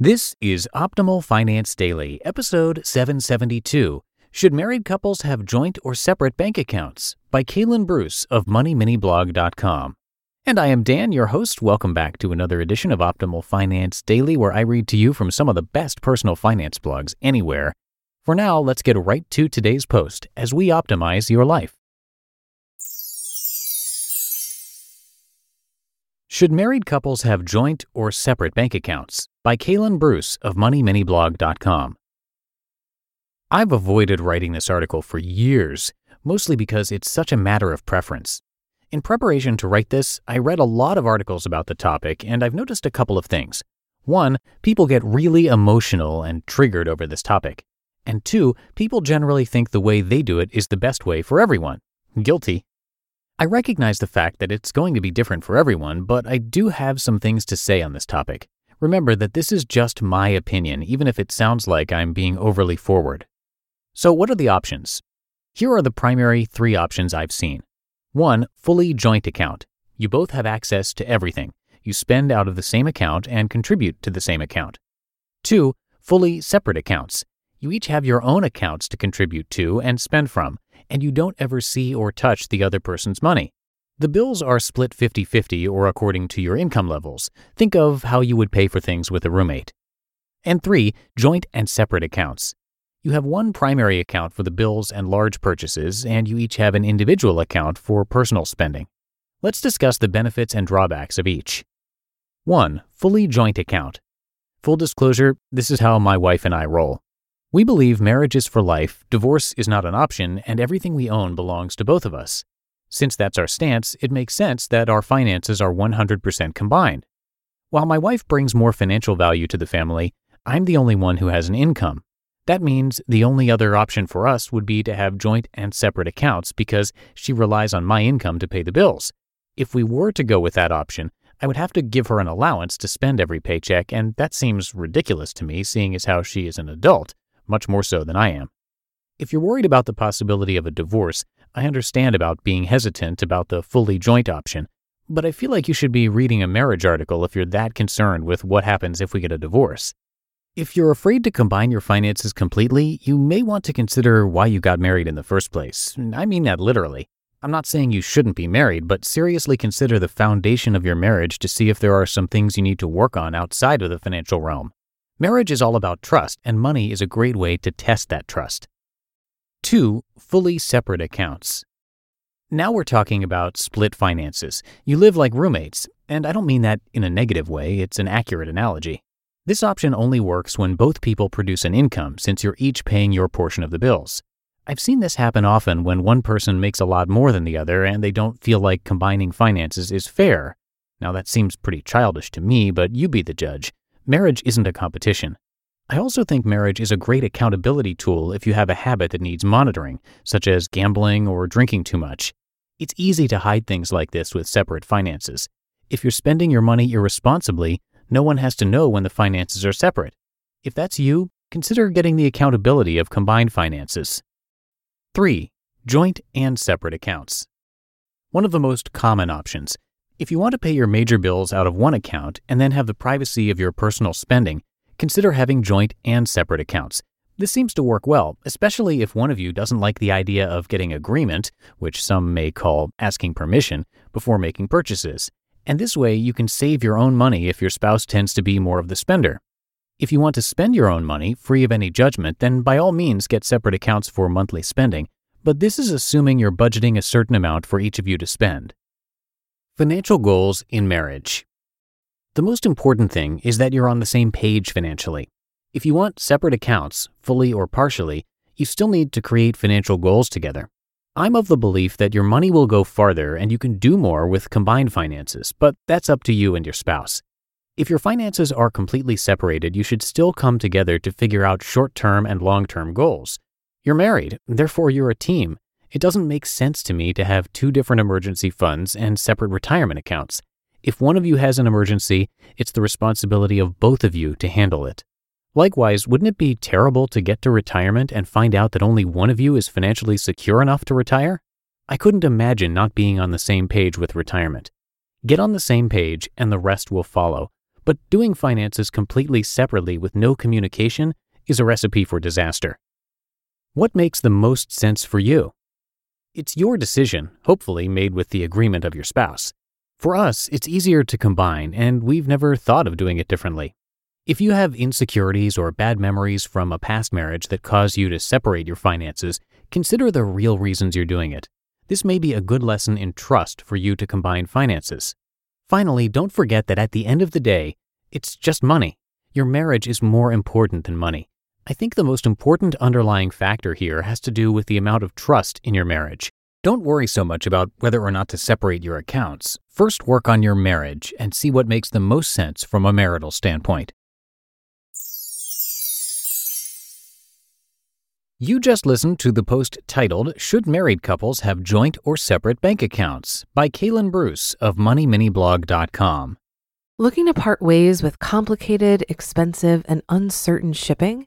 This is Optimal Finance Daily, episode 772. Should married couples have joint or separate bank accounts? By Kalen Bruce of MoneyMiniBlog.com. And I am Dan, your host. Welcome back to another edition of Optimal Finance Daily, where I read to you from some of the best personal finance blogs anywhere. For now, let's get right to today's post as we optimize your life. Should married couples have joint or separate bank accounts? By Kalen Bruce of MoneyMiniBlog.com. I've avoided writing this article for years, mostly because it's such a matter of preference. In preparation to write this, I read a lot of articles about the topic, and I've noticed a couple of things. One, people get really emotional and triggered over this topic. And two, people generally think the way they do it is the best way for everyone. Guilty. I recognize the fact that it's going to be different for everyone, but I do have some things to say on this topic. Remember that this is just my opinion, even if it sounds like I'm being overly forward. So, what are the options? Here are the primary three options I've seen. 1. Fully joint account. You both have access to everything. You spend out of the same account and contribute to the same account. 2. Fully separate accounts. You each have your own accounts to contribute to and spend from, and you don't ever see or touch the other person's money. The bills are split 50 50 or according to your income levels. Think of how you would pay for things with a roommate. And three, joint and separate accounts. You have one primary account for the bills and large purchases, and you each have an individual account for personal spending. Let's discuss the benefits and drawbacks of each. 1. Fully joint account. Full disclosure this is how my wife and I roll. We believe marriage is for life, divorce is not an option, and everything we own belongs to both of us. Since that's our stance, it makes sense that our finances are 100% combined. While my wife brings more financial value to the family, I'm the only one who has an income. That means the only other option for us would be to have joint and separate accounts because she relies on my income to pay the bills. If we were to go with that option, I would have to give her an allowance to spend every paycheck, and that seems ridiculous to me, seeing as how she is an adult, much more so than I am. If you're worried about the possibility of a divorce, I understand about being hesitant about the fully joint option, but I feel like you should be reading a marriage article if you're that concerned with what happens if we get a divorce. If you're afraid to combine your finances completely, you may want to consider why you got married in the first place. I mean that literally. I'm not saying you shouldn't be married, but seriously consider the foundation of your marriage to see if there are some things you need to work on outside of the financial realm. Marriage is all about trust, and money is a great way to test that trust. 2. Fully separate accounts. Now we're talking about split finances. You live like roommates, and I don't mean that in a negative way, it's an accurate analogy. This option only works when both people produce an income since you're each paying your portion of the bills. I've seen this happen often when one person makes a lot more than the other and they don't feel like combining finances is fair. Now that seems pretty childish to me, but you be the judge. Marriage isn't a competition. I also think marriage is a great accountability tool if you have a habit that needs monitoring, such as gambling or drinking too much. It's easy to hide things like this with separate finances. If you're spending your money irresponsibly, no one has to know when the finances are separate. If that's you, consider getting the accountability of combined finances. 3. Joint and separate accounts. One of the most common options. If you want to pay your major bills out of one account and then have the privacy of your personal spending, consider having joint and separate accounts. This seems to work well, especially if one of you doesn't like the idea of getting agreement, which some may call asking permission, before making purchases. And this way, you can save your own money if your spouse tends to be more of the spender. If you want to spend your own money, free of any judgment, then by all means get separate accounts for monthly spending, but this is assuming you're budgeting a certain amount for each of you to spend. Financial goals in marriage. The most important thing is that you're on the same page financially. If you want separate accounts, fully or partially, you still need to create financial goals together. I'm of the belief that your money will go farther and you can do more with combined finances, but that's up to you and your spouse. If your finances are completely separated, you should still come together to figure out short term and long term goals. You're married, therefore you're a team. It doesn't make sense to me to have two different emergency funds and separate retirement accounts. If one of you has an emergency, it's the responsibility of both of you to handle it. Likewise, wouldn't it be terrible to get to retirement and find out that only one of you is financially secure enough to retire? I couldn't imagine not being on the same page with retirement. Get on the same page and the rest will follow. But doing finances completely separately with no communication is a recipe for disaster. What makes the most sense for you? It's your decision, hopefully made with the agreement of your spouse. For us, it's easier to combine, and we've never thought of doing it differently. If you have insecurities or bad memories from a past marriage that cause you to separate your finances, consider the real reasons you're doing it. This may be a good lesson in trust for you to combine finances. Finally, don't forget that at the end of the day, it's just money. Your marriage is more important than money. I think the most important underlying factor here has to do with the amount of trust in your marriage. Don't worry so much about whether or not to separate your accounts. First, work on your marriage and see what makes the most sense from a marital standpoint. You just listened to the post titled Should Married Couples Have Joint or Separate Bank Accounts by Kalen Bruce of MoneyMiniBlog.com. Looking to part ways with complicated, expensive, and uncertain shipping?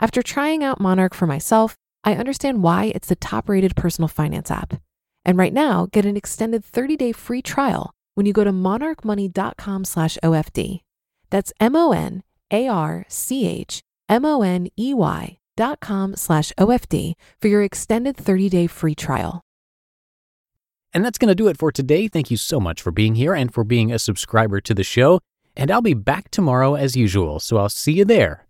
After trying out Monarch for myself, I understand why it's the top-rated personal finance app. And right now, get an extended 30-day free trial when you go to monarchmoney.com slash OFD. That's M O N A R C H M-O-N-E-Y dot com slash OFD for your extended 30-day free trial. And that's going to do it for today. Thank you so much for being here and for being a subscriber to the show. And I'll be back tomorrow as usual, so I'll see you there